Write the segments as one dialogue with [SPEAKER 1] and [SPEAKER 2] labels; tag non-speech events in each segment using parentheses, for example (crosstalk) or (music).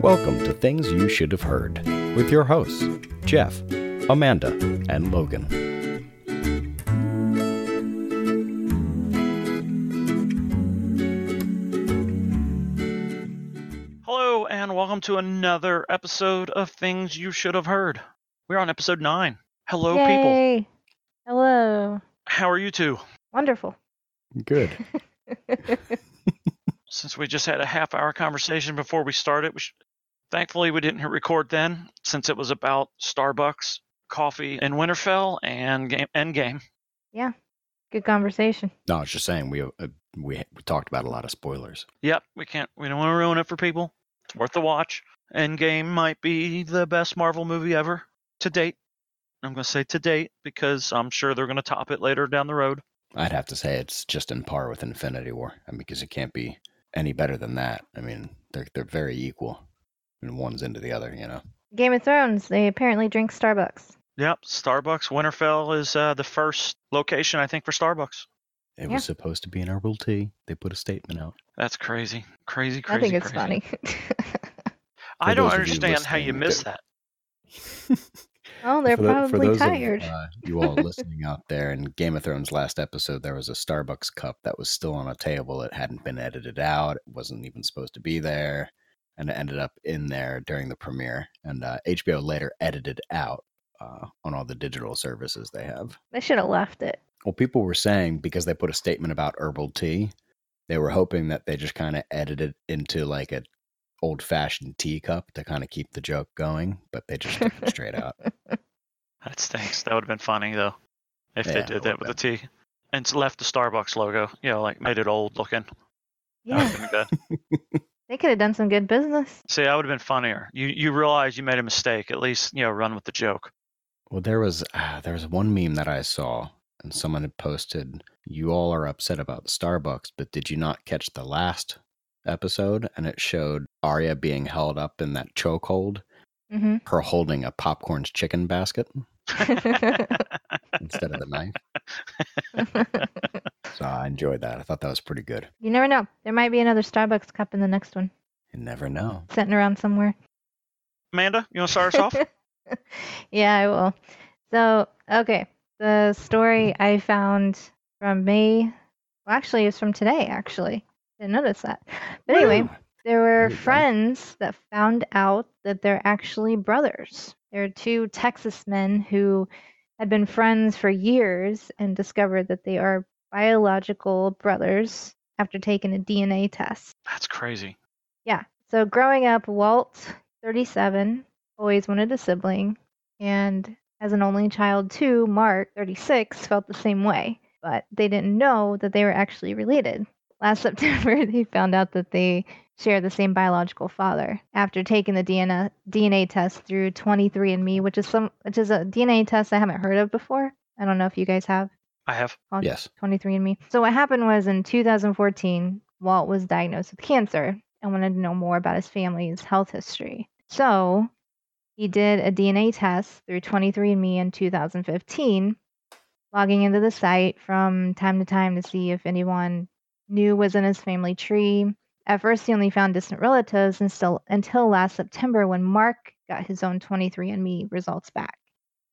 [SPEAKER 1] Welcome to Things You Should Have Heard with your hosts, Jeff, Amanda, and Logan.
[SPEAKER 2] Hello, and welcome to another episode of Things You Should Have Heard. We're on episode 9. Hello, people.
[SPEAKER 3] Hello.
[SPEAKER 2] How are you two?
[SPEAKER 3] Wonderful.
[SPEAKER 1] Good. (laughs)
[SPEAKER 2] Since we just had a half hour conversation before we started, we sh- thankfully we didn't hit record then, since it was about Starbucks, coffee in Winterfell, and game Endgame.
[SPEAKER 3] Yeah, good conversation.
[SPEAKER 1] No, I was just saying we uh, we we talked about a lot of spoilers.
[SPEAKER 2] Yep, we can't. We don't want to ruin it for people. It's worth the watch. Endgame might be the best Marvel movie ever to date. I'm going to say to date because I'm sure they're going to top it later down the road.
[SPEAKER 1] I'd have to say it's just in par with Infinity War. I mean, because it can't be any better than that. I mean, they're they're very equal, and one's into the other. You know.
[SPEAKER 3] Game of Thrones. They apparently drink Starbucks.
[SPEAKER 2] Yep, Starbucks Winterfell is uh, the first location I think for Starbucks.
[SPEAKER 1] It
[SPEAKER 3] Yeah.
[SPEAKER 1] was supposed to be an herbal tea. They put a statement out.
[SPEAKER 2] That's crazy, crazy, crazy.
[SPEAKER 3] I think it's
[SPEAKER 2] crazy.
[SPEAKER 3] funny. (laughs)
[SPEAKER 2] I don't
[SPEAKER 1] those you
[SPEAKER 2] understand how you
[SPEAKER 1] listening,
[SPEAKER 2] miss
[SPEAKER 1] that- (laughs)
[SPEAKER 2] that.
[SPEAKER 3] oh, they're
[SPEAKER 1] For the- for
[SPEAKER 3] probably
[SPEAKER 1] those of,
[SPEAKER 3] tired.
[SPEAKER 1] uh, you all listening out there, in Game of Thrones last episode, there was a Starbucks cup that was still on a table. It hadn't been edited out. It wasn't even supposed to be there, and it ended up in there during the premiere. And uh, HBO later edited out uh, on all the digital services they have.
[SPEAKER 3] They should have left it.
[SPEAKER 1] Well, people were saying because they put a statement about herbal tea, they were hoping that they just kind of edited into like a old fashioned teacup to kind of keep the joke going, but they just took it straight out. (laughs)
[SPEAKER 2] That stinks. That would have been funny though, if
[SPEAKER 1] Yeah,
[SPEAKER 2] they did that with
[SPEAKER 1] would've
[SPEAKER 2] the T, and left the Starbucks logo. You know, like made it old looking.
[SPEAKER 3] Yeah,
[SPEAKER 2] have been good. (laughs)
[SPEAKER 3] they could have done some good business.
[SPEAKER 2] See, that would have been funnier. You you realize you made a mistake. At least you know run with the joke.
[SPEAKER 1] Well, there was uh, there was one meme that I saw, and someone had posted, "You all are upset about Starbucks, but did you not catch the last episode?" And it showed Arya being held up in that chokehold,
[SPEAKER 3] hmm
[SPEAKER 1] her holding a popcorn's chicken basket (laughs) instead of the knife. (laughs) (laughs) So I enjoyed that. I thought that was pretty good.
[SPEAKER 3] you never know. There might be another Starbucks cup in the next one,
[SPEAKER 1] You never know.
[SPEAKER 3] sitting around somewhere.
[SPEAKER 2] Amanda, you want to start us off? (laughs)
[SPEAKER 3] yeah, I will. So, okay. The story I found from May, well, actually, it's from today, actually. Didn't notice that. But anyway,
[SPEAKER 1] Woo!
[SPEAKER 3] there were
[SPEAKER 1] There you go.
[SPEAKER 3] friends that found out that they're actually brothers. They're two Texas men who had been friends for years and discovered that they are biological brothers after taking a DNA test.
[SPEAKER 2] That's crazy.
[SPEAKER 3] Yeah. So growing up, Walt, 37, always wanted a sibling. And as an only child, too, Mark, 36, felt the same way. But they didn't know that they were actually related. Last (laughs) September, they found out that they share the same biological father after taking the DNA, DNA test through 23andMe, which is some which is a DNA test I haven't heard of before. I don't know if you guys have.
[SPEAKER 2] I have.
[SPEAKER 3] called
[SPEAKER 1] Yes.
[SPEAKER 3] 23andMe. So what happened was in 2014, Walt was diagnosed with cancer and wanted to know more about his family's health history. So he did a DNA test through 23andMe in 2015, logging into the site from time to time to see if anyone new was in his family tree. At first, he only found distant relatives until, until last September when Mark got his own 23andMe results back.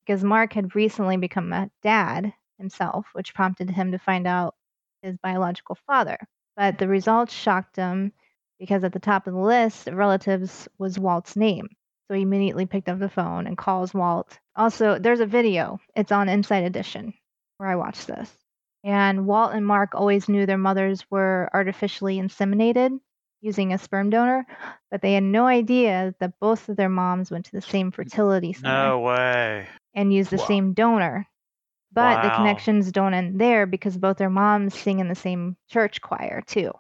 [SPEAKER 3] Because Mark had recently become a dad himself, which prompted him to find out his biological father. But the results shocked him because at the top of the list of relatives was Walt's name. So he immediately picked up the phone and calls Walt. Also, there's a video, it's on Inside Edition where I watched this. And Walt and Mark always knew their mothers were artificially inseminated using a sperm donor, but they had no idea that both of their moms went to the same fertility center
[SPEAKER 2] No way.
[SPEAKER 3] and used the
[SPEAKER 1] Wow.
[SPEAKER 3] same donor. But the connections don't end there because both their moms sing in the same church choir too.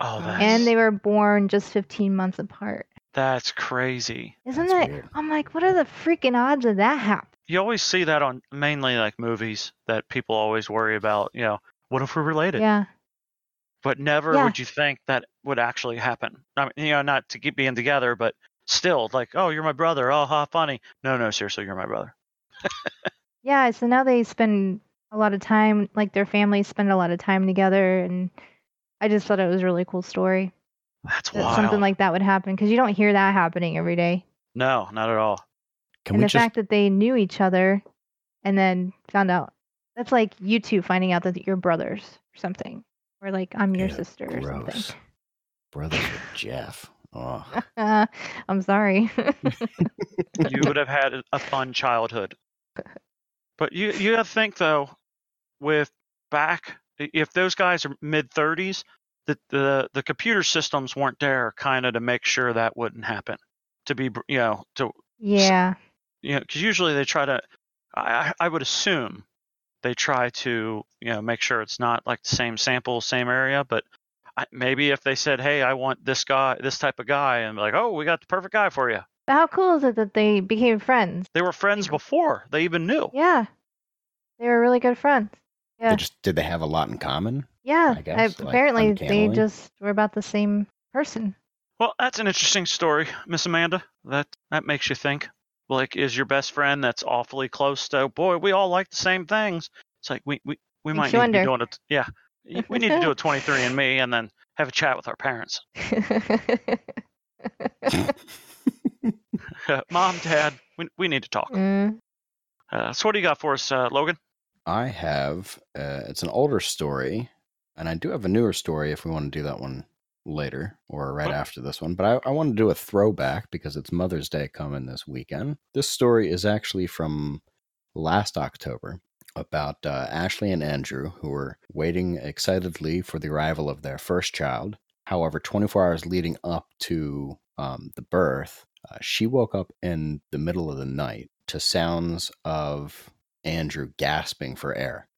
[SPEAKER 2] Oh, that's
[SPEAKER 3] And they were born just 15 months apart.
[SPEAKER 2] that's crazy.
[SPEAKER 3] Isn't
[SPEAKER 1] That's
[SPEAKER 3] it?
[SPEAKER 1] weird.
[SPEAKER 3] I'm like, what are the freaking odds of that happening?
[SPEAKER 2] You always see that on mainly like movies that people always worry about. You know, what if we're related?
[SPEAKER 3] Yeah.
[SPEAKER 2] But never
[SPEAKER 3] Yeah.
[SPEAKER 2] would you think that would actually happen. I mean, you know, not to keep being together, but still, like, oh, you're my brother. Oh, how funny. No, no, seriously, you're my brother. (laughs)
[SPEAKER 3] Yeah. So now they spend a lot of time, like their families spend a lot of time together. And I just thought it was a really cool story.
[SPEAKER 2] That's
[SPEAKER 3] that
[SPEAKER 2] wild.
[SPEAKER 3] something like that would happen because you don't hear that happening every day.
[SPEAKER 2] no, not at all.
[SPEAKER 1] Can
[SPEAKER 3] and
[SPEAKER 1] we
[SPEAKER 3] the
[SPEAKER 1] just
[SPEAKER 3] fact that they knew each other and then found out that's like you two finding out that you're brothers or something. Or like I'm your
[SPEAKER 1] Ew,
[SPEAKER 3] sister or
[SPEAKER 1] gross.
[SPEAKER 3] something.
[SPEAKER 1] brothers with Jeff? Oh, (laughs)
[SPEAKER 3] I'm sorry. (laughs) (laughs)
[SPEAKER 2] you would have had a fun childhood. But you you have to think though, with back if those guys are mid thirties, the, the the computer systems weren't there kind of to make sure that wouldn't happen. To be you know to
[SPEAKER 3] yeah.
[SPEAKER 2] you know because usually they try to I I would assume they try to you know make sure it's not like the same sample same area but I, maybe if they said hey I want this guy this type of guy and be like oh we got the perfect guy for you
[SPEAKER 3] But how cool is it that they became friends?
[SPEAKER 2] they were friends before they even knew
[SPEAKER 3] Yeah. They were really good friends. Yeah.
[SPEAKER 1] they just did they have a lot in common?
[SPEAKER 3] Yeah.
[SPEAKER 1] I guess, like,
[SPEAKER 3] apparently they just were about the same person.
[SPEAKER 2] Well, that's an interesting story, Miss Amanda. That that makes you think. Like, is your best friend that's awfully close to? Boy, we all like the same things. It's like we we, we might
[SPEAKER 3] you
[SPEAKER 2] need to be
[SPEAKER 3] wonder.
[SPEAKER 2] doing it. Yeah, we need to do a 23andMe and then have a chat with our parents. (laughs) (laughs) (laughs) (laughs) Mom, Dad, we we need to talk.
[SPEAKER 3] Mm,
[SPEAKER 2] Uh, so, what do you got for us, uh, Logan?
[SPEAKER 1] I have. Uh, it's an older story, and I do have a newer story if we want to do that one later or right
[SPEAKER 2] Oh.
[SPEAKER 1] after this one. But I, I want to do a throwback because it's Mother's Day coming this weekend. This story is actually from last October about uh, Ashley and Andrew, who were waiting excitedly for the arrival of their first child. However, 24 hours leading up to um, the birth, uh, she woke up in the middle of the night to sounds of Andrew gasping for air.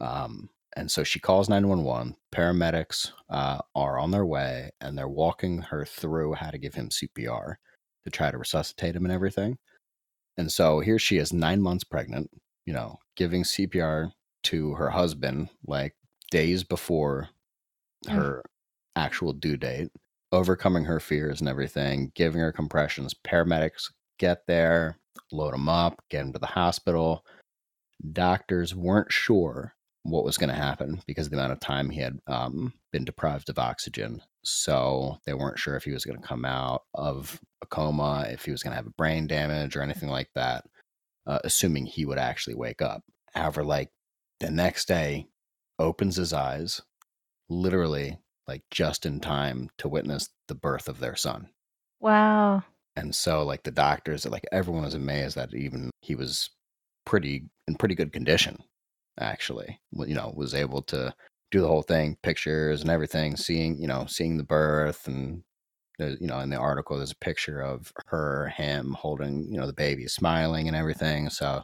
[SPEAKER 1] Um, and so she calls 911. Paramedics uh, are on their way and they're walking her through how to give him CPR to try to resuscitate him and everything. And so here she is, nine months pregnant, you know, giving CPR to her husband like days before
[SPEAKER 3] Mm.
[SPEAKER 1] her actual due date, overcoming her fears and everything, giving her compressions. Paramedics get there, load him up, get him to the hospital. Doctors weren't sure what was going to happen because of the amount of time he had um, been deprived of oxygen. So they weren't sure if he was going to come out of a coma, if he was going to have a brain damage or anything like that, uh, assuming he would actually wake up. However, like the next day, opens his eyes, literally like just in time to witness the birth of their son.
[SPEAKER 3] wow.
[SPEAKER 1] And so like the doctors, like everyone was amazed that even he was pretty in pretty good condition, actually. You know, was able to do the whole thing, pictures and everything, seeing, you know, seeing the birth and there's, you know, in the article there's a picture of her, him holding, you know, the baby, smiling and everything. So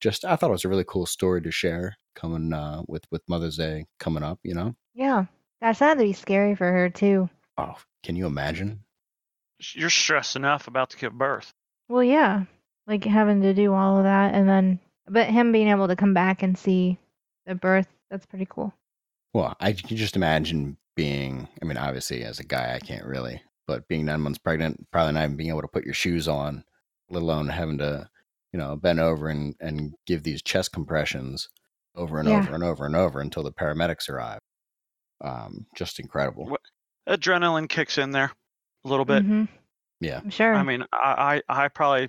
[SPEAKER 1] just I thought it was a really cool story to share coming uh with with Mother's Day coming up, you know.
[SPEAKER 3] Yeah. Gosh, that had to be scary for her too.
[SPEAKER 1] Oh, can you imagine?
[SPEAKER 2] You're stressed enough about to give birth.
[SPEAKER 3] Well, yeah. Like having to do all of that and then but him being able to come back and see the birth, that's pretty cool.
[SPEAKER 1] Well, I can just imagine being, I mean, obviously as a guy, I can't really, but being nine months pregnant, probably not even being able to put your shoes on, let alone having to, you know, bend over and, and give these chest compressions over and
[SPEAKER 3] Yeah.
[SPEAKER 1] over and over and over until the paramedics arrive. Um, just incredible.
[SPEAKER 2] What- Adrenaline kicks in there a little bit.
[SPEAKER 3] Mhm.
[SPEAKER 1] Yeah.
[SPEAKER 3] Sure.
[SPEAKER 2] I mean, I, I I probably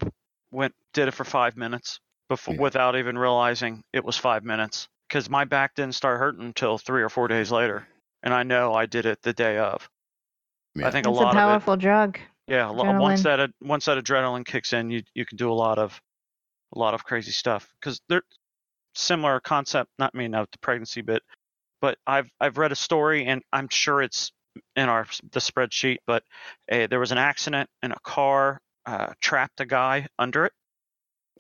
[SPEAKER 2] went did it for five minutes before
[SPEAKER 1] Yeah.
[SPEAKER 2] without even realizing it was five minutes because my back didn't start hurting until three or four days later, and I know I did it the day of.
[SPEAKER 1] Yeah.
[SPEAKER 2] I think
[SPEAKER 3] it's
[SPEAKER 2] a lot
[SPEAKER 3] a
[SPEAKER 2] of it.
[SPEAKER 3] powerful drug.
[SPEAKER 2] Yeah, a lo- once that ad- once that adrenaline kicks in, you you can do a lot of a lot of crazy stuff because they're similar concept. Not me, not the pregnancy bit, but I've I've read a story and I'm sure it's in our the spreadsheet. But uh, there was an accident and a car uh, trapped a guy under it,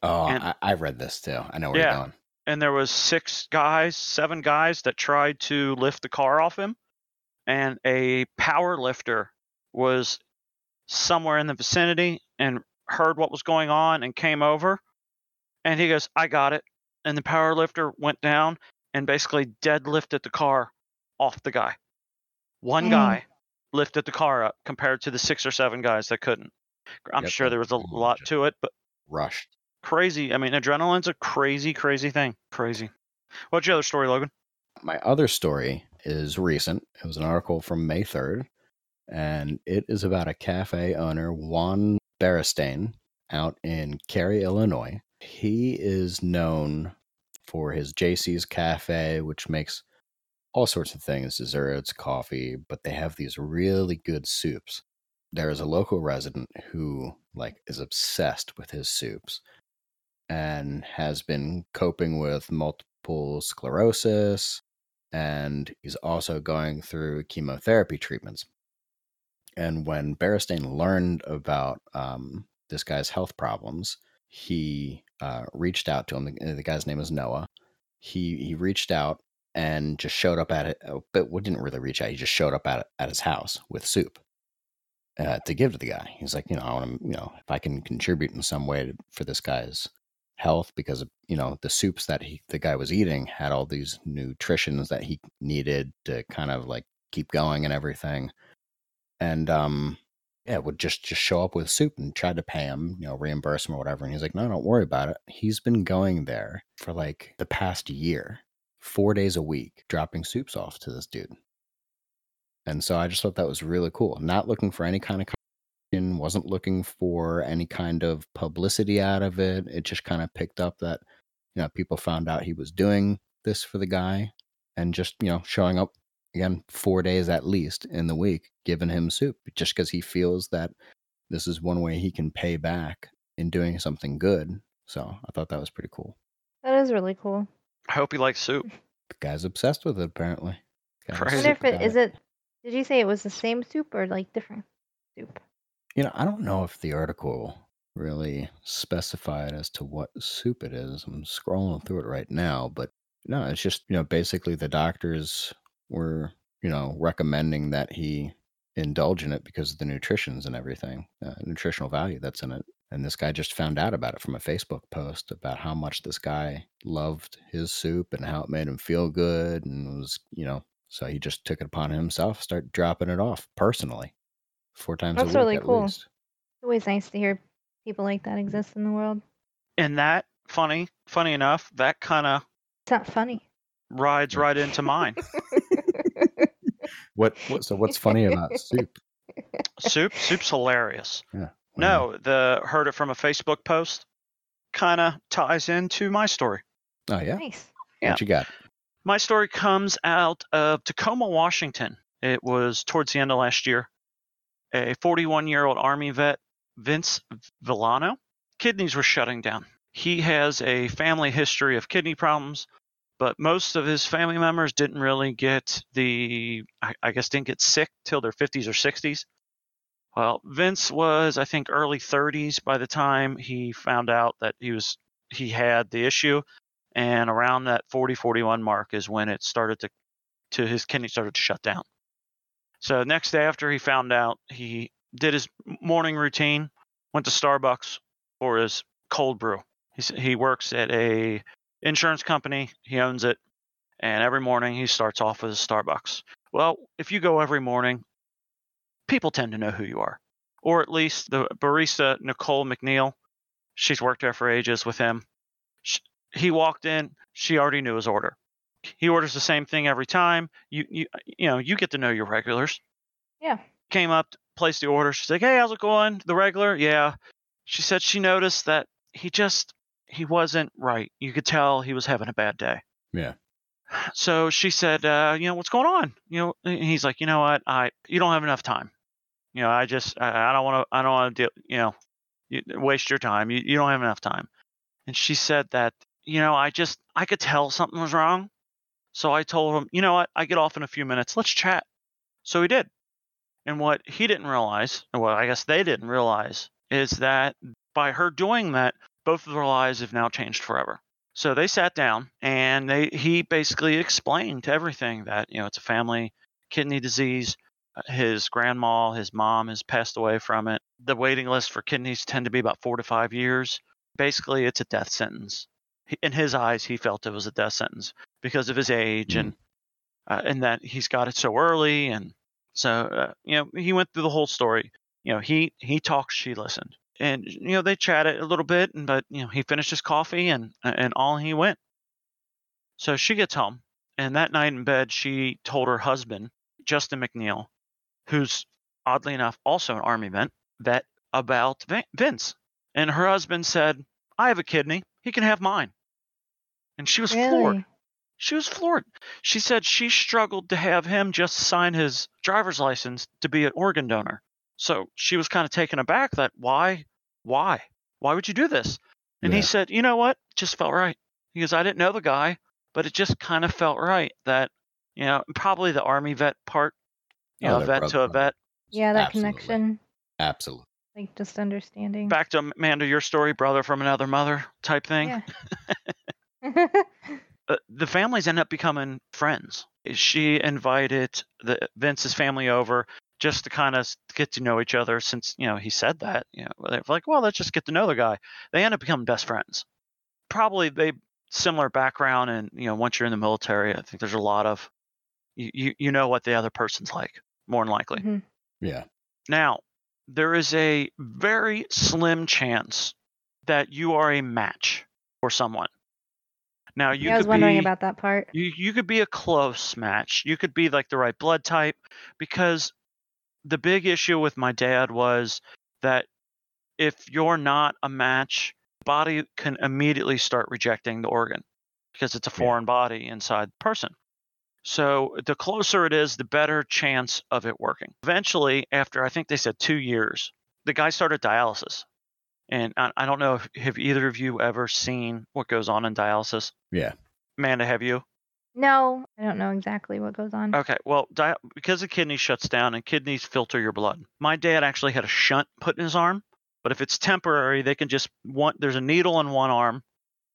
[SPEAKER 1] Oh,
[SPEAKER 2] and-
[SPEAKER 1] I, I read this too. I know where
[SPEAKER 2] Yeah.
[SPEAKER 1] you're going.
[SPEAKER 2] and there was six guys, seven guys that tried to lift the car off him, and a power lifter was somewhere in the vicinity and heard what was going on and came over, and he goes, "I got it," and the power lifter went down and basically deadlifted the car off the guy. One
[SPEAKER 3] Dang.
[SPEAKER 2] guy lifted the car up compared to the six or seven guys that couldn't. I'm
[SPEAKER 1] Yep,
[SPEAKER 2] sure there was a lot to it, but
[SPEAKER 1] Rushed.
[SPEAKER 2] crazy. I mean, adrenaline's a crazy, crazy thing. Crazy. What's your other story, Logan?
[SPEAKER 1] My other story is recent. It was an article from May 3rd. and it is about a cafe owner, Juan Beristain, out in Cary, Illinois. He is known for his JC's Cafe, which makes all sorts of things desserts, coffee, but they have these really good soups. There is a local resident who like is obsessed with his soups and has been coping with multiple sclerosis and he's also going through chemotherapy treatments. And when Beristain learned about um, this guy's health problems, he uh, reached out to him. The, the, guy's name is Noah. He he reached out and just showed up at it, oh, but didn't really reach out. He just showed up at at his house with soup uh, to give to the guy. He's like, you know, I want to, you know, if I can contribute in some way to, for this guy's health, because you know the soups that he the guy was eating had all these nutritions that he needed to kind of like keep going and everything and um, yeah, would just just show up with soup and try to pay him, you know, reimburse him or whatever. And he's like, no, don't worry about it. He's been going there for like the past year, four days a week, dropping soups off to this dude. And so I just thought that was really cool. Not looking for any kind of wasn't looking for any kind of publicity out of it. It just kind of picked up that, you know, people found out he was doing this for the guy and just, you know, showing up again four days at least in the week giving him soup just because he feels that this is one way he can pay back in doing something good so i thought that was pretty cool.
[SPEAKER 3] That is really cool.
[SPEAKER 2] I hope he likes soup. (laughs)
[SPEAKER 1] The guy's obsessed with it apparently.
[SPEAKER 3] I wonder if it is it did you say it was the same soup or like different soup?
[SPEAKER 1] You know i don't know if the article really specified as to what soup it is. I'm scrolling through it right now but no it's just you know basically the doctors were, you know, recommending that he indulge in it because of the nutritions and everything, uh, nutritional value that's in it. And this guy just found out about it from a Facebook post about how much this guy loved his soup and how it made him feel good and was, you know, so he just took it upon himself, start dropping it off personally, four times
[SPEAKER 3] that's
[SPEAKER 1] a week
[SPEAKER 3] really
[SPEAKER 1] at
[SPEAKER 3] cool.
[SPEAKER 1] least.
[SPEAKER 3] It's always nice to hear people like that exist in the world.
[SPEAKER 2] And that funny, funny enough, that kind of
[SPEAKER 3] it's not funny.
[SPEAKER 2] Rides right into mine. (laughs)
[SPEAKER 1] What, what so what's funny about soup?
[SPEAKER 2] Soup, soup's hilarious.
[SPEAKER 1] Yeah.
[SPEAKER 2] No, the heard it from a Facebook post kind of ties into my story.
[SPEAKER 1] Oh yeah.
[SPEAKER 3] Nice.
[SPEAKER 2] Yeah.
[SPEAKER 1] What you got?
[SPEAKER 2] My story comes out of Tacoma, Washington. It was towards the end of last year. A 41 year old Army vet, Vince Villano, kidneys were shutting down. He has a family history of kidney problems, but most of his family members didn't really get the I, I, guess didn't get sick till their 50s or 60s well vince was i think early 30s by the time he found out that he was he had the issue. And around that 40 41 mark is when it started to to his kidney started to shut down. So next day after he found out he did his morning routine went to starbucks for his cold brew. He, he works at a insurance company. He owns it. And every morning he starts off with a Starbucks. Well, if you go every morning, people tend to know who you are. Or at least the barista, Nicole McNeil, she's worked there for ages with him. She, he walked in, she already knew his order. He orders the same thing every time. You, you, you know, you get to know your regulars.
[SPEAKER 3] Yeah.
[SPEAKER 2] Came up, placed the order. She's like, "Hey, how's it going? The regular? Yeah." She said she noticed that he just he wasn't right. You could tell he was having a bad day.
[SPEAKER 1] Yeah.
[SPEAKER 2] So she said, uh, you know, what's going on? You know, and he's like, you know what? I you don't have enough time. You know, I just I, I don't want to I don't want to deal, you know, you, waste your time. You you don't have enough time. And she said that, you know, I just I could tell something was wrong. So I told him, you know what? I get off in a few minutes. Let's chat. So he did. And what he didn't realize, well, I guess they didn't realize, is that by her doing that, both of their lives have now changed forever. So they sat down and they he basically explained everything that, you know, it's a family kidney disease. Uh, his grandma, his mom has passed away from it. The waiting list for kidneys tend to be about 4 to 5 years. Basically, it's a death sentence. In his eyes, he felt it was a death sentence because of his age mm. and uh, and that he's got it so early and so uh, you know, he went through the whole story. You know, he he talked, she listened and you know they chatted a little bit and but you know he finished his coffee and and all he went so she gets home and that night in bed she told her husband justin mcneil who's oddly enough, also an army vet, vet about Vince. And her husband said, I have a kidney. He can have mine. And she was floored. She was floored. She said she struggled to have him just sign his driver's license to be an organ donor. So she was kind of taken aback that why, why, why would you do this? And he said, you know what? It just felt right. He goes, I didn't know the guy, but it just kind of felt right that, you know, probably the army vet part, you
[SPEAKER 1] Oh,
[SPEAKER 2] know, vet to a vet.
[SPEAKER 3] Yeah, that
[SPEAKER 1] Absolutely.
[SPEAKER 3] connection,
[SPEAKER 1] Absolutely.
[SPEAKER 3] like just understanding.
[SPEAKER 2] Back to Amanda, your story, brother from another mother type thing.
[SPEAKER 3] Yeah. (laughs)
[SPEAKER 2] uh, the families end up becoming friends. She invited the Vince's family over just to kind of get to know each other since, you know, he said that. You know, they're like, well, let's just get to know the guy. They end up becoming best friends. Probably they similar background and, you know, once you're in the military, I think there's a lot of you you, you know what the other person's like, more than likely.
[SPEAKER 3] Mhm.
[SPEAKER 1] Yeah.
[SPEAKER 2] Now, there is a very slim chance that you are a match for someone. Now you
[SPEAKER 3] Yeah, I was wondering
[SPEAKER 2] be,
[SPEAKER 3] about that part.
[SPEAKER 2] you you could be a close match. You could be like the right blood type because the big issue with my dad was that if you're not a match, body can immediately start rejecting the organ because it's a
[SPEAKER 1] Yeah.
[SPEAKER 2] foreign body inside the person. So the closer it is, the better chance of it working. Eventually, after I think they said two years, the guy started dialysis. And I, I don't know if have either of you ever seen what goes on in dialysis.
[SPEAKER 1] Yeah.
[SPEAKER 2] Amanda, have you?
[SPEAKER 3] No, I don't know exactly what goes on.
[SPEAKER 2] Okay, well, di- because the kidney shuts down and kidneys filter your blood. My dad actually had a shunt put in his arm, but if it's temporary, they can just one. There's a needle in one arm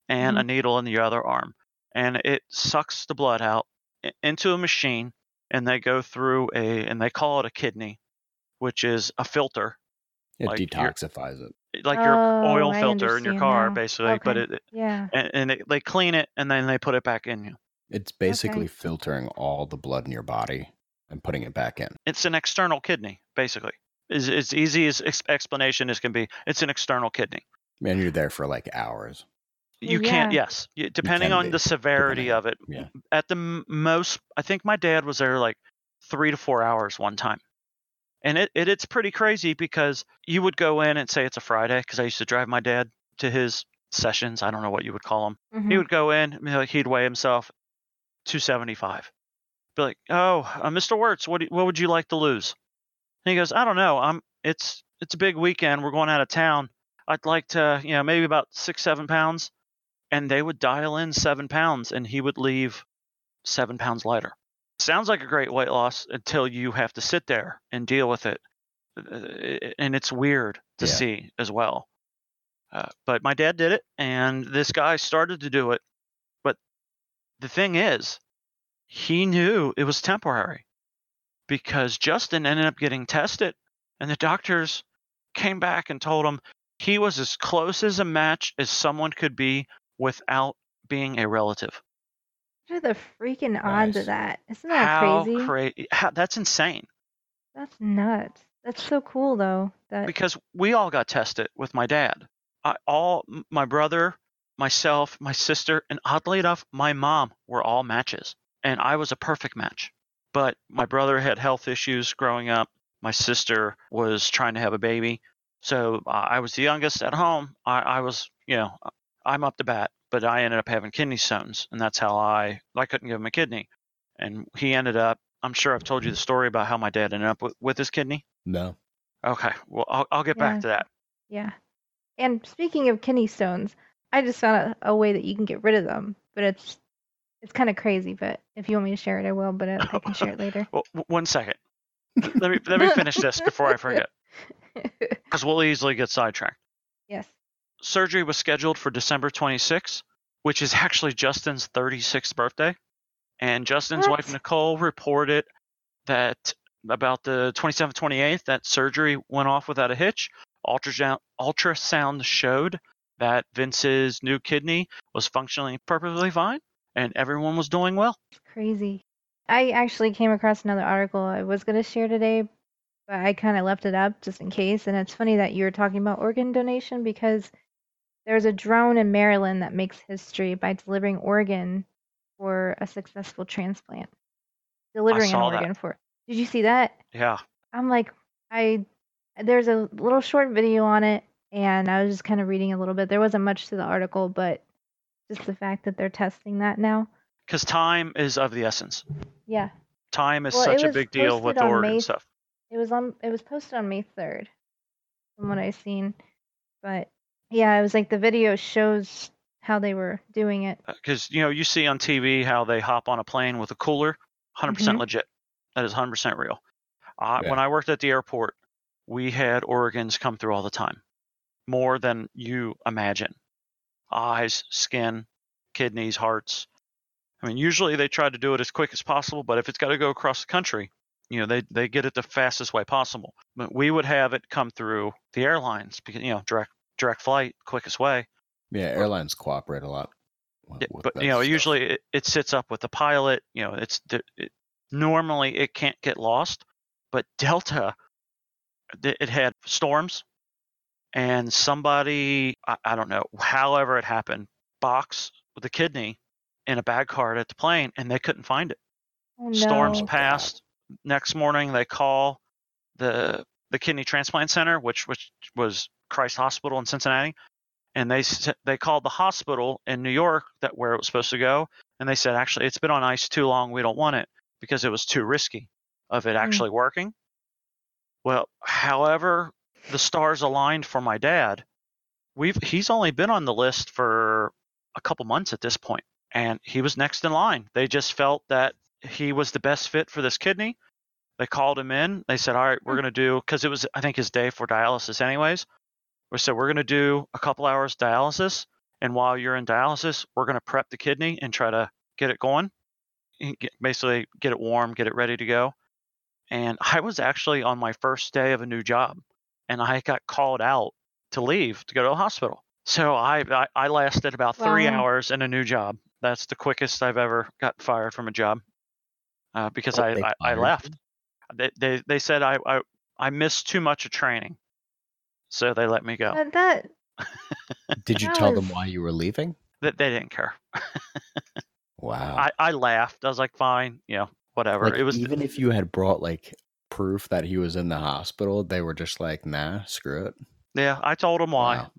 [SPEAKER 2] and a mm-hmm. needle in the other arm, and it sucks the blood out into a machine, and they go through a and they call it a kidney, which is a filter,
[SPEAKER 1] It
[SPEAKER 2] Like, you're-
[SPEAKER 1] detoxifies it.
[SPEAKER 2] like your
[SPEAKER 3] Oh,
[SPEAKER 2] oil
[SPEAKER 3] I
[SPEAKER 2] filter in your car,
[SPEAKER 3] now.
[SPEAKER 2] basically. But it
[SPEAKER 3] Yeah.
[SPEAKER 2] and, and it, they clean it and then they put it back in you.
[SPEAKER 1] It's basically filtering all the blood in your body and putting it back in.
[SPEAKER 2] It's an external kidney, basically. Is as easy as ex- explanation as can be. It's an external kidney.
[SPEAKER 1] And you're there for like hours.
[SPEAKER 2] You can't. Yes, you, depending
[SPEAKER 1] can
[SPEAKER 2] on
[SPEAKER 1] be,
[SPEAKER 2] the severity
[SPEAKER 1] on-
[SPEAKER 2] of it.
[SPEAKER 1] yeah.
[SPEAKER 2] At the m- most, I think my dad was there like three to four hours one time, and it, it it's pretty crazy because you would go in and say it's a Friday because I used to drive my dad to his sessions. I don't know what you would call them. He
[SPEAKER 3] Mhm.
[SPEAKER 2] would go in, and be like he'd weigh himself 275. Be like, oh, uh, Mr. Wirtz, what do, what would you like to lose? And he goes, I don't know. I'm it's it's a big weekend. We're going out of town. I'd like to, you know, maybe about six seven pounds. And they would dial in seven pounds, and he would leave seven pounds lighter. Sounds like a great weight loss until you have to sit there and deal with it, Uh, and it's weird to
[SPEAKER 1] Yeah.
[SPEAKER 2] see as well. Uh, but my dad did it, and this guy started to do it. The thing is, he knew it was temporary because Justin ended up getting tested, and the doctors came back and told him he was as close as a match as someone could be without being a relative.
[SPEAKER 3] What are the freaking odds of that? Isn't that
[SPEAKER 2] how
[SPEAKER 3] crazy?
[SPEAKER 2] crazy! How, that's insane.
[SPEAKER 3] That's nuts. That's so cool though. That
[SPEAKER 2] because we all got tested with my dad. I, all my brother, myself, my sister, and oddly enough, my mom were all matches, and I was a perfect match. But my brother had health issues growing up. My sister was trying to have a baby, so uh, I was the youngest at home. I, I was, you know, I'm up to bat, but I ended up having kidney stones, and that's how I I couldn't give him a kidney, and he ended up. I'm sure I've told you the story about how my dad ended up with, with his kidney.
[SPEAKER 1] No.
[SPEAKER 2] Okay, well I'll I'll get
[SPEAKER 3] Yeah.
[SPEAKER 2] back to that.
[SPEAKER 3] yeah. And speaking of kidney stones, I just found a, a way that you can get rid of them, but it's it's kind of crazy. But if you want me to share it, I will. But I, I can share it later. (laughs)
[SPEAKER 2] Well, one second. (laughs) let me let me finish this before I forget, (laughs) because we'll easily get sidetracked.
[SPEAKER 3] yes.
[SPEAKER 2] Surgery was scheduled for December 26th, which is actually Justin's 36th birthday, and Justin's wife Nicole reported that about the 27th, 28th, that surgery went off without a hitch. Ultrasound ultrasound showed that Vince's new kidney was functioning perfectly fine, and everyone was doing well.
[SPEAKER 3] Crazy. I actually came across another article I was going to share today, but I kind of left it up just in case. And it's funny that you were talking about organ donation because there's a drone in Maryland that makes history by delivering organ for a successful transplant. Delivering an
[SPEAKER 2] saw that.
[SPEAKER 3] organ for. Did you see that?
[SPEAKER 2] Yeah.
[SPEAKER 3] I'm like, I there's a little short video on it, and I was just kind of reading a little bit. There wasn't much to the article, but just the fact that they're testing that now.
[SPEAKER 2] Because time is of the essence.
[SPEAKER 3] Yeah,
[SPEAKER 2] Time is
[SPEAKER 3] Well,
[SPEAKER 2] such a big deal with
[SPEAKER 3] posted on
[SPEAKER 2] organ
[SPEAKER 3] May-
[SPEAKER 2] stuff.
[SPEAKER 3] it was on. It was posted on May third, from what I've seen. But yeah, it was like the video shows how they were doing it.
[SPEAKER 2] Because you know you see on TV how they hop on a plane with a cooler, 100%
[SPEAKER 3] Mhm.
[SPEAKER 2] legit. That is 100% real. Uh,
[SPEAKER 1] Yeah.
[SPEAKER 2] When I worked at the airport, we had organs come through all the time, more than you imagine. Eyes, skin, kidneys, hearts. I mean, usually they try to do it as quick as possible, but if it's got to go across the country, you know, they they get it the fastest way possible. But we would have it come through the airlines because you know direct direct flight, quickest way.
[SPEAKER 1] Yeah, airlines cooperate a lot.
[SPEAKER 2] but you know,
[SPEAKER 1] stuff.
[SPEAKER 2] usually it, it sits up with the pilot. You know, it's it, normally it can't get lost, but Delta, it had storms, and somebody I, I don't know, however it happened, box with the kidney in a bag card at the plane, and they couldn't find it.
[SPEAKER 3] Oh,
[SPEAKER 2] Storms
[SPEAKER 3] no.
[SPEAKER 2] passed. Next morning, they call the the kidney transplant center, which which was Christ Hospital in Cincinnati, and they they called the hospital in New York that where it was supposed to go, and they said actually it's been on ice too long, we don't want it because it was too risky of it
[SPEAKER 3] Mm.
[SPEAKER 2] actually working. Well, however, the stars aligned for my dad. We've he's only been on the list for a couple months at this point, and he was next in line. They just felt that he was the best fit for this kidney. They called him in. They said, "All right, we're
[SPEAKER 3] Hmm.
[SPEAKER 2] going to do because it was I think his day for dialysis anyways." We said we're going to do a couple hours dialysis, and while you're in dialysis, we're going to prep the kidney and try to get it going, get, basically get it warm, get it ready to go. And I was actually on my first day of a new job, and I got called out to leave to go to the hospital. So I I, I lasted about three
[SPEAKER 3] Wow.
[SPEAKER 2] hours in a new job. That's the quickest I've ever got fired from a job uh, because
[SPEAKER 1] Oh,
[SPEAKER 2] I, I, I left. They, they they said I, I I missed too much of training, so they let me go.
[SPEAKER 3] But that (laughs)
[SPEAKER 1] Did you
[SPEAKER 3] that
[SPEAKER 1] tell them why you were leaving?
[SPEAKER 2] They, they didn't care. (laughs)
[SPEAKER 1] Wow.
[SPEAKER 2] I, I laughed. I was like, fine, you know, whatever.
[SPEAKER 1] Like,
[SPEAKER 2] it was
[SPEAKER 1] even if you had brought like proof that he was in the hospital, they were just like, "Nah, screw it."
[SPEAKER 2] yeah. I told them why
[SPEAKER 1] Wow.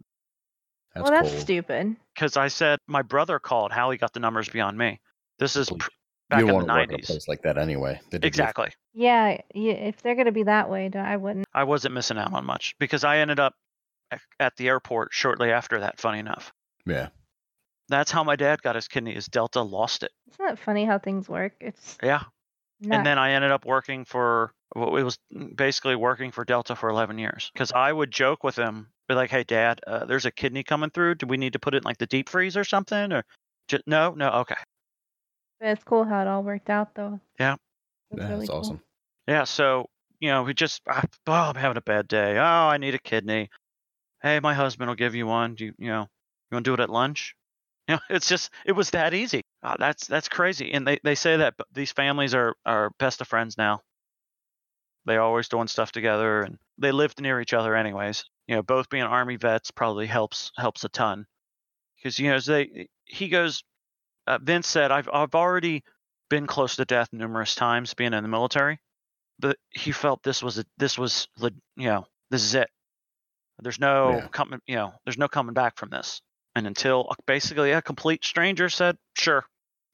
[SPEAKER 1] That's
[SPEAKER 3] well, that's
[SPEAKER 1] cool.
[SPEAKER 3] stupid.
[SPEAKER 2] because I said my brother called. How he got the numbers beyond me. This is pr- back
[SPEAKER 1] don't
[SPEAKER 2] in the
[SPEAKER 1] to work at a
[SPEAKER 2] nineties.
[SPEAKER 1] place like that anyway. They you-
[SPEAKER 2] Exactly.
[SPEAKER 3] Yeah, yeah, if they're gonna be that way, I wouldn't.
[SPEAKER 2] I wasn't missing out on much because I ended up at the airport shortly after that. Funny enough,
[SPEAKER 1] Yeah.
[SPEAKER 2] that's how my dad got his kidney. Is Delta lost it.
[SPEAKER 3] Isn't that funny how things work? It's
[SPEAKER 2] Yeah.
[SPEAKER 3] Not.
[SPEAKER 2] And then I ended up working for well, it was basically working for Delta for 11 years because I would joke with him, be like, "Hey, Dad, uh, there's a kidney coming through. Do we need to put it in like the deep freeze or something?" Or just, no, no, okay,
[SPEAKER 3] but it's cool how it all worked out, though.
[SPEAKER 2] Yeah.
[SPEAKER 3] That's
[SPEAKER 1] yeah,
[SPEAKER 3] really
[SPEAKER 1] that's
[SPEAKER 3] cool.
[SPEAKER 1] awesome.
[SPEAKER 2] yeah. So you know, we just, oh, I'm having a bad day. Oh, I need a kidney. Hey, my husband will give you one. Do you, you know, you want to do it at lunch? (laughs) You know, it's just, it was that easy. That's that's crazy. And they they say that these families are are best of friends now. They're always doing stuff together, and they lived near each other anyways. You know, both being army vets probably helps helps a ton. Because you know, as they he goes, uh, Vince said, I've I've already been close to death numerous times being in the military, but he felt this was a this was you know this is it. There's no
[SPEAKER 1] Yeah.
[SPEAKER 2] coming you know there's no coming back from this. And until uh, basically a complete stranger said, "Sure,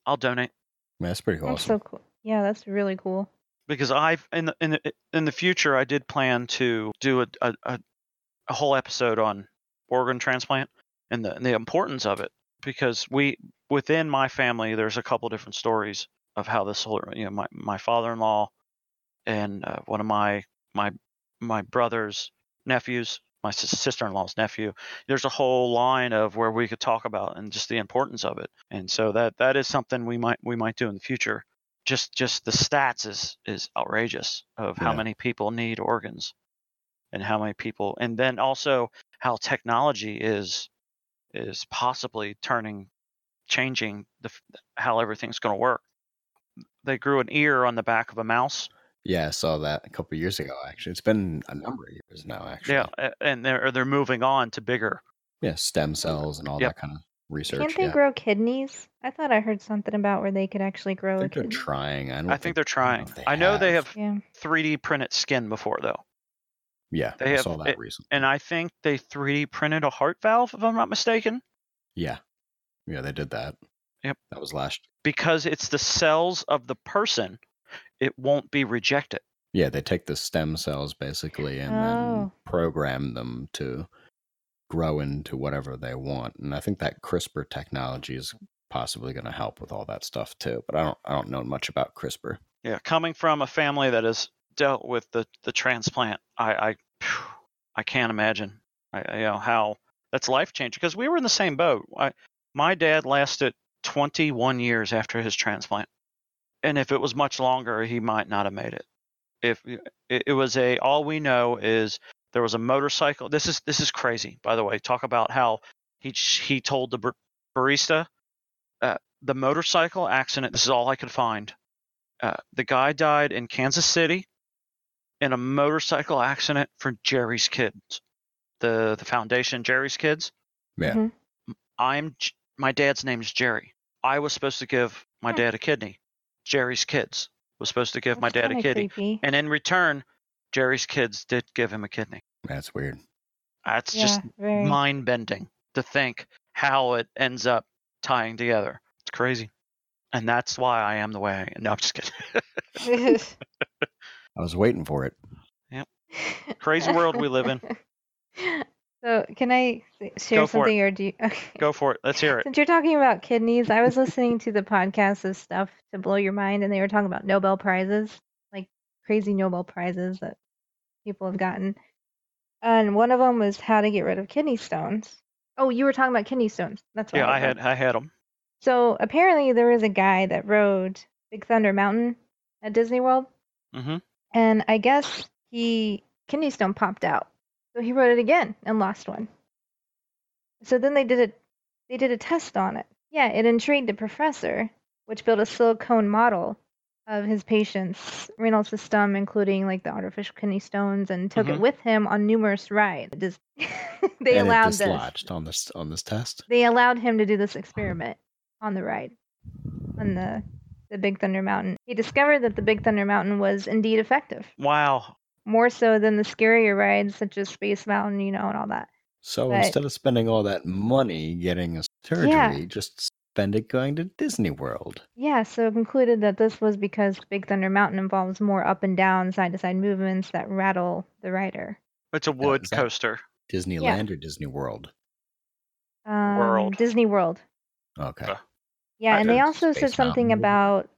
[SPEAKER 2] I'll donate."
[SPEAKER 1] Man, that's pretty
[SPEAKER 3] That's so cool. Yeah, that's really cool.
[SPEAKER 2] because I've in the in the in the future I did plan to do a a, a, a whole episode on organ transplant and the and the importance of it because we within my family there's a couple different stories of how this whole you know my my father-in-law and uh, one of my my my brother's nephews my sister-in-law's nephew there's a whole line of where we could talk about and just the importance of it. And so that that is something we might we might do in the future. Just just the stats is is outrageous of how
[SPEAKER 1] Yeah.
[SPEAKER 2] many people need organs and how many people and then also how technology is is possibly turning changing the how everything's going to work. They grew an ear on the back of a mouse
[SPEAKER 1] Yeah, I saw that a couple years ago. Actually, it's been a number of years now. Actually,
[SPEAKER 2] yeah and they're they're moving on to bigger
[SPEAKER 1] yeah, stem cells and all
[SPEAKER 2] Yep.
[SPEAKER 1] that kind of research.
[SPEAKER 3] Can't they
[SPEAKER 1] yeah.
[SPEAKER 3] grow kidneys? I thought I heard something about where they could actually grow
[SPEAKER 1] I
[SPEAKER 3] a
[SPEAKER 1] think they're
[SPEAKER 3] kidney.
[SPEAKER 1] trying. I, don't
[SPEAKER 2] i think they're trying
[SPEAKER 1] know if
[SPEAKER 2] i know they have
[SPEAKER 3] Yeah.
[SPEAKER 2] 3d printed skin before though
[SPEAKER 1] Yeah,
[SPEAKER 2] They
[SPEAKER 1] I
[SPEAKER 2] have
[SPEAKER 1] saw that
[SPEAKER 2] it-
[SPEAKER 1] recently.
[SPEAKER 2] And I think they 3D printed a heart valve, if I'm not mistaken,
[SPEAKER 1] Yeah, yeah, they did that.
[SPEAKER 2] Yep.
[SPEAKER 1] that was last.
[SPEAKER 2] because it's the cells of the person. It won't be rejected.
[SPEAKER 1] Yeah, they take the stem cells basically and then
[SPEAKER 3] Oh.
[SPEAKER 1] program them to grow into whatever they want. And I think that CRISPR technology is possibly going to help with all that stuff too. But I don't, I don't know much about CRISPR.
[SPEAKER 2] Yeah, coming from a family that has dealt with the the transplant, I I, I can't imagine, I, I- you know, how that's life changing. Because we were in the same boat. I, my dad lasted 21 years after his transplant, and if it was much longer, he might not have made it. If it, it was a, all we know is there was a motorcycle. This is this is crazy, by the way. Talk about how he he told the bar- barista uh, the motorcycle accident. This is all I could find uh, the guy died in Kansas City in a motorcycle accident for Jerry's Kids, the the foundation Jerry's Kids.
[SPEAKER 1] Yeah.
[SPEAKER 3] Mhm.
[SPEAKER 2] I'm my dad's name is Jerry. I was supposed to give my
[SPEAKER 3] Hmm.
[SPEAKER 2] dad a kidney. Jerry's Kids was supposed to give my dad a
[SPEAKER 3] kinda
[SPEAKER 2] kidney,
[SPEAKER 3] Creepy.
[SPEAKER 2] and in return, Jerry's Kids did give him a kidney.
[SPEAKER 1] That's weird.
[SPEAKER 2] That's
[SPEAKER 3] yeah,
[SPEAKER 2] just
[SPEAKER 3] very.
[SPEAKER 2] mind bending to think how it ends up tying together. It's crazy. And that's why I am the way I am. No, I'm just kidding. (laughs)
[SPEAKER 1] I was waiting for it. Yep.
[SPEAKER 2] Crazy world we live in. (laughs)
[SPEAKER 3] So, can I share
[SPEAKER 2] for it.
[SPEAKER 3] something, or do you? (laughs) Okay.
[SPEAKER 2] Go for it. Let's hear it.
[SPEAKER 3] Since you're talking about kidneys, I was listening to the podcast of stuff to blow your mind, and they were talking about Nobel prizes, like crazy Nobel prizes that people have gotten. And one of them was how to get rid of kidney stones. Oh, you were talking about kidney stones. That's right.
[SPEAKER 2] Yeah, I had I had them.
[SPEAKER 3] So apparently, there was a guy that rode Big Thunder Mountain at Disney World,
[SPEAKER 2] hmm
[SPEAKER 3] and I guess he kidney stone popped out. So he wrote it again and lost one. So then they did a they did a test on it. Yeah, it intrigued the professor, which built a silicone model of his patient's renal system, including like the artificial kidney stones, and took it
[SPEAKER 2] Mhm.
[SPEAKER 3] with him on numerous rides. Just (laughs) they
[SPEAKER 1] and it
[SPEAKER 3] allowed this.
[SPEAKER 1] dislodged on this on this test.
[SPEAKER 3] They allowed him to do this experiment on the ride on the the Big Thunder Mountain. He discovered that the Big Thunder Mountain was indeed effective,
[SPEAKER 2] Wow.
[SPEAKER 3] More so than the scarier rides such as Space Mountain, you know, and all that.
[SPEAKER 1] So
[SPEAKER 3] But-
[SPEAKER 1] instead of spending all that money getting a surgery,
[SPEAKER 3] Yeah.
[SPEAKER 1] just spend it going to Disney World.
[SPEAKER 3] Yeah, so it concluded that this was because Big Thunder Mountain involves more up and down, side to side movements that rattle the rider.
[SPEAKER 2] It's a wood
[SPEAKER 1] is that-
[SPEAKER 2] coaster.
[SPEAKER 1] Disneyland or Disney World?
[SPEAKER 3] Um,
[SPEAKER 2] World.
[SPEAKER 3] Disney World.
[SPEAKER 1] Okay.
[SPEAKER 2] Uh,
[SPEAKER 3] Yeah,
[SPEAKER 2] I
[SPEAKER 3] and they
[SPEAKER 1] did
[SPEAKER 3] also said something
[SPEAKER 1] Mountain.
[SPEAKER 3] about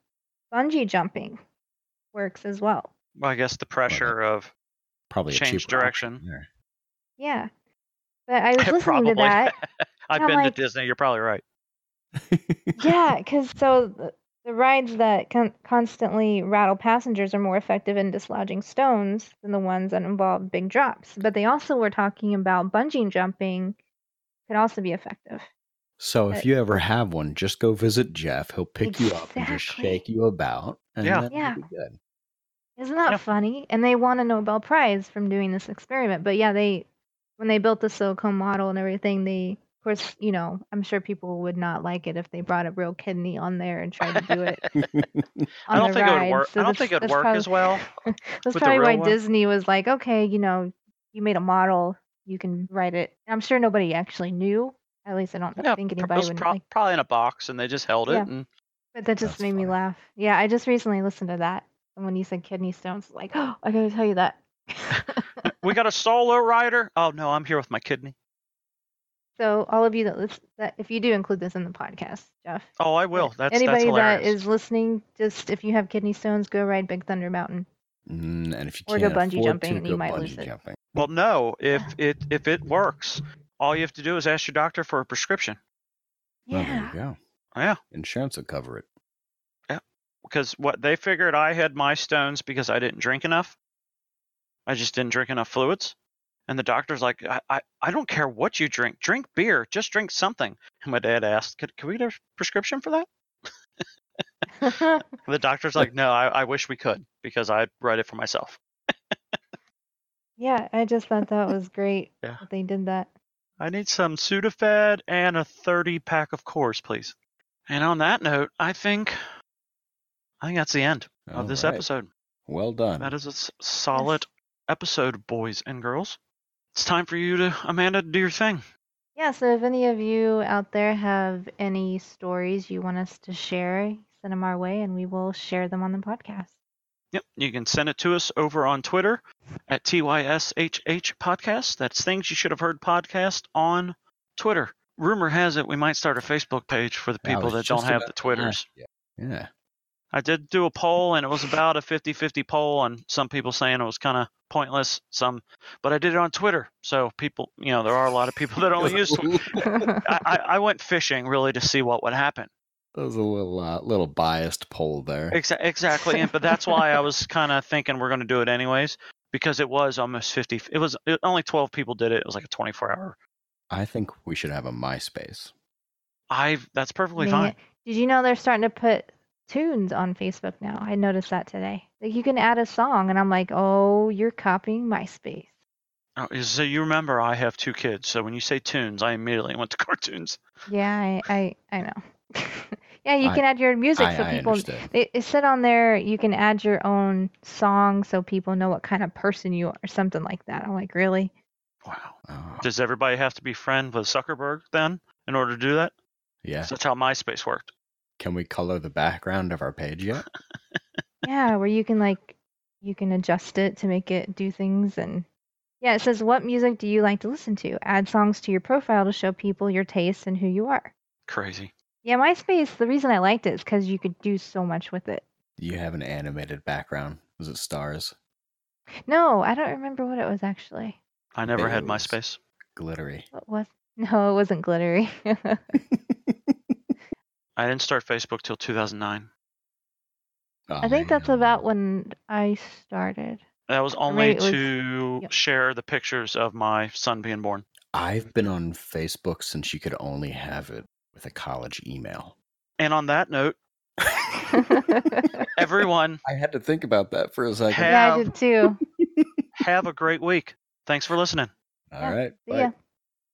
[SPEAKER 3] bungee jumping works as well.
[SPEAKER 2] Well, I guess the pressure of
[SPEAKER 1] Probably
[SPEAKER 2] change direction.
[SPEAKER 3] Yeah. But I was (laughs) listening
[SPEAKER 2] probably. (laughs)
[SPEAKER 3] to that.
[SPEAKER 2] I've been
[SPEAKER 3] like-
[SPEAKER 2] to Disney. You're probably right. (laughs)
[SPEAKER 3] Yeah, because so the, the rides that con- constantly rattle passengers are more effective in dislodging stones than the ones that involve big drops. But they also were talking about bungee jumping could also be effective.
[SPEAKER 1] So
[SPEAKER 3] Uh,
[SPEAKER 1] if you ever have one, just go visit Jeff. He'll pick you up and just shake you about, and
[SPEAKER 2] Yeah.
[SPEAKER 1] then
[SPEAKER 3] Yeah.
[SPEAKER 1] be good.
[SPEAKER 3] Isn't that funny? And they won a Nobel Prize from doing this experiment. But yeah, they when they built the silicone model and everything, they of course, you know, I'm sure people would not like it if they brought a real kidney on there and tried to do it (laughs) (laughs)
[SPEAKER 2] I don't think it would work.
[SPEAKER 3] So
[SPEAKER 2] I don't think it'd work
[SPEAKER 3] probably-
[SPEAKER 2] as well. (laughs)
[SPEAKER 3] That's probably why
[SPEAKER 2] one.
[SPEAKER 3] Disney was like, okay, you know, you made a model, you can write it. I'm sure nobody actually knew. At least I don't
[SPEAKER 2] Yeah,
[SPEAKER 3] think
[SPEAKER 2] it
[SPEAKER 3] anybody
[SPEAKER 2] was
[SPEAKER 3] would.
[SPEAKER 2] pro-
[SPEAKER 3] like,
[SPEAKER 2] probably in a box, and they just held it.
[SPEAKER 3] Yeah.
[SPEAKER 2] And
[SPEAKER 3] but that just
[SPEAKER 1] That's
[SPEAKER 3] made me laugh. Yeah, I just recently listened to that, and when you said kidney stones, like, oh, I gotta tell you that. (laughs)
[SPEAKER 2] we got a solo rider. Oh no, I'm here with my kidney.
[SPEAKER 3] so all of you that listen, that if you do include this in the podcast, Jeff.
[SPEAKER 2] Oh, I will. That's
[SPEAKER 3] anybody
[SPEAKER 2] that's
[SPEAKER 3] that
[SPEAKER 2] hilarious.
[SPEAKER 3] is listening, just if you have kidney stones, go ride Big Thunder Mountain.
[SPEAKER 1] Mm, and if you
[SPEAKER 3] Or go
[SPEAKER 1] can't
[SPEAKER 3] bungee jumping
[SPEAKER 1] to,
[SPEAKER 3] and you might lose
[SPEAKER 1] bungee
[SPEAKER 3] it.
[SPEAKER 1] jumping.
[SPEAKER 2] Well, no. If (sighs) it if it works, all you have to do is ask your doctor for a prescription.
[SPEAKER 1] Well, there
[SPEAKER 3] Yeah.
[SPEAKER 1] you go.
[SPEAKER 2] Yeah,
[SPEAKER 1] Insurance will cover it.
[SPEAKER 2] Because what they figured I had my stones because I didn't drink enough. I just didn't drink enough fluids. And the doctor's like, I, I, I don't care what you drink. Drink beer. Just drink something. And my dad asked, could, could we get a prescription for that? (laughs) The doctor's like, no, I, I wish we could because I'd write it for myself.
[SPEAKER 3] yeah, I just thought that was great (laughs)
[SPEAKER 2] Yeah.
[SPEAKER 3] that they did that.
[SPEAKER 2] I need some Sudafed and a 30 pack of Coors, please. And on that note, I think I think that's the end of this
[SPEAKER 1] All right.
[SPEAKER 2] episode.
[SPEAKER 1] Well done.
[SPEAKER 2] That is a solid episode, boys and girls. It's time for you to, Amanda, do your thing.
[SPEAKER 3] Yeah, so if any of you out there have any stories you want us to share, send them our way and we will share them on the podcast.
[SPEAKER 2] Yep, you can send it to us over on Twitter at TYSHH Podcast. That's Things You Should Have Heard Podcast on Twitter. Rumor has it we might start a Facebook page for the people that don't have the Twitters.
[SPEAKER 1] ask you. Yeah.
[SPEAKER 2] I did do a poll and it was about a 50-50 poll and some people saying it was kind of pointless some but I did it on Twitter so people you know there are a lot of people that only use Twitter. (laughs) I, I, I went fishing really to see what would happen
[SPEAKER 1] That was a little uh, little biased poll there.
[SPEAKER 2] Exa- exactly and, but that's why I was kind of thinking we're going to do it anyways because it was almost 50 it was it, only 12 people did it it was like a 24 hour
[SPEAKER 1] I think we should have a MySpace.
[SPEAKER 2] I that's perfectly
[SPEAKER 3] Dang
[SPEAKER 2] fine
[SPEAKER 3] it. Did you know they're starting to put tunes on Facebook now? I noticed that today. Like you can add a song, and I'm like, oh, you're copying MySpace.
[SPEAKER 2] Oh, so you remember I have two kids so when you say tunes I immediately (laughs) went to cartoons
[SPEAKER 3] Yeah, I I, I know. (laughs) yeah, you
[SPEAKER 1] I-
[SPEAKER 3] can add your music
[SPEAKER 1] I,
[SPEAKER 3] so
[SPEAKER 1] I
[SPEAKER 3] people.
[SPEAKER 1] understood.
[SPEAKER 3] It, it said on there you can add your own song so people know what kind of person you are, something like that. I'm like, really?
[SPEAKER 2] wow
[SPEAKER 1] Oh,
[SPEAKER 2] does everybody have to be friend with Zuckerberg then in order to do that
[SPEAKER 1] yeah.
[SPEAKER 2] 'Cause that's how MySpace worked
[SPEAKER 1] Can we color the background of our page yet? (laughs)
[SPEAKER 3] Yeah, where you can like you can adjust it to make it do things and yeah, it says what music do you like to listen to? Add songs to your profile to show people your tastes and who you are.
[SPEAKER 2] crazy
[SPEAKER 3] Yeah, MySpace, the reason I liked it is because you could do so much with it.
[SPEAKER 1] You have an animated background? Was it stars?
[SPEAKER 3] No, I don't remember what it was actually.
[SPEAKER 2] I never had
[SPEAKER 1] It was-
[SPEAKER 2] MySpace
[SPEAKER 1] Glittery.
[SPEAKER 3] What was (laughs) no, it wasn't glittery. (laughs)
[SPEAKER 2] I didn't start Facebook till 2009
[SPEAKER 3] I think that's about when I started.
[SPEAKER 2] That was only
[SPEAKER 3] was-
[SPEAKER 2] to
[SPEAKER 3] yep.
[SPEAKER 2] share the pictures of my son being born.
[SPEAKER 1] I've been on Facebook since you could only have it with a college email.
[SPEAKER 2] And on that note, (laughs) everyone
[SPEAKER 1] I had to think about that for a second.
[SPEAKER 2] Hey.
[SPEAKER 3] yeah, I
[SPEAKER 2] Have-
[SPEAKER 3] did too. (laughs)
[SPEAKER 2] have a great week. Thanks for listening.
[SPEAKER 1] All
[SPEAKER 3] yeah,
[SPEAKER 1] right.
[SPEAKER 3] See
[SPEAKER 1] bye.
[SPEAKER 3] ya.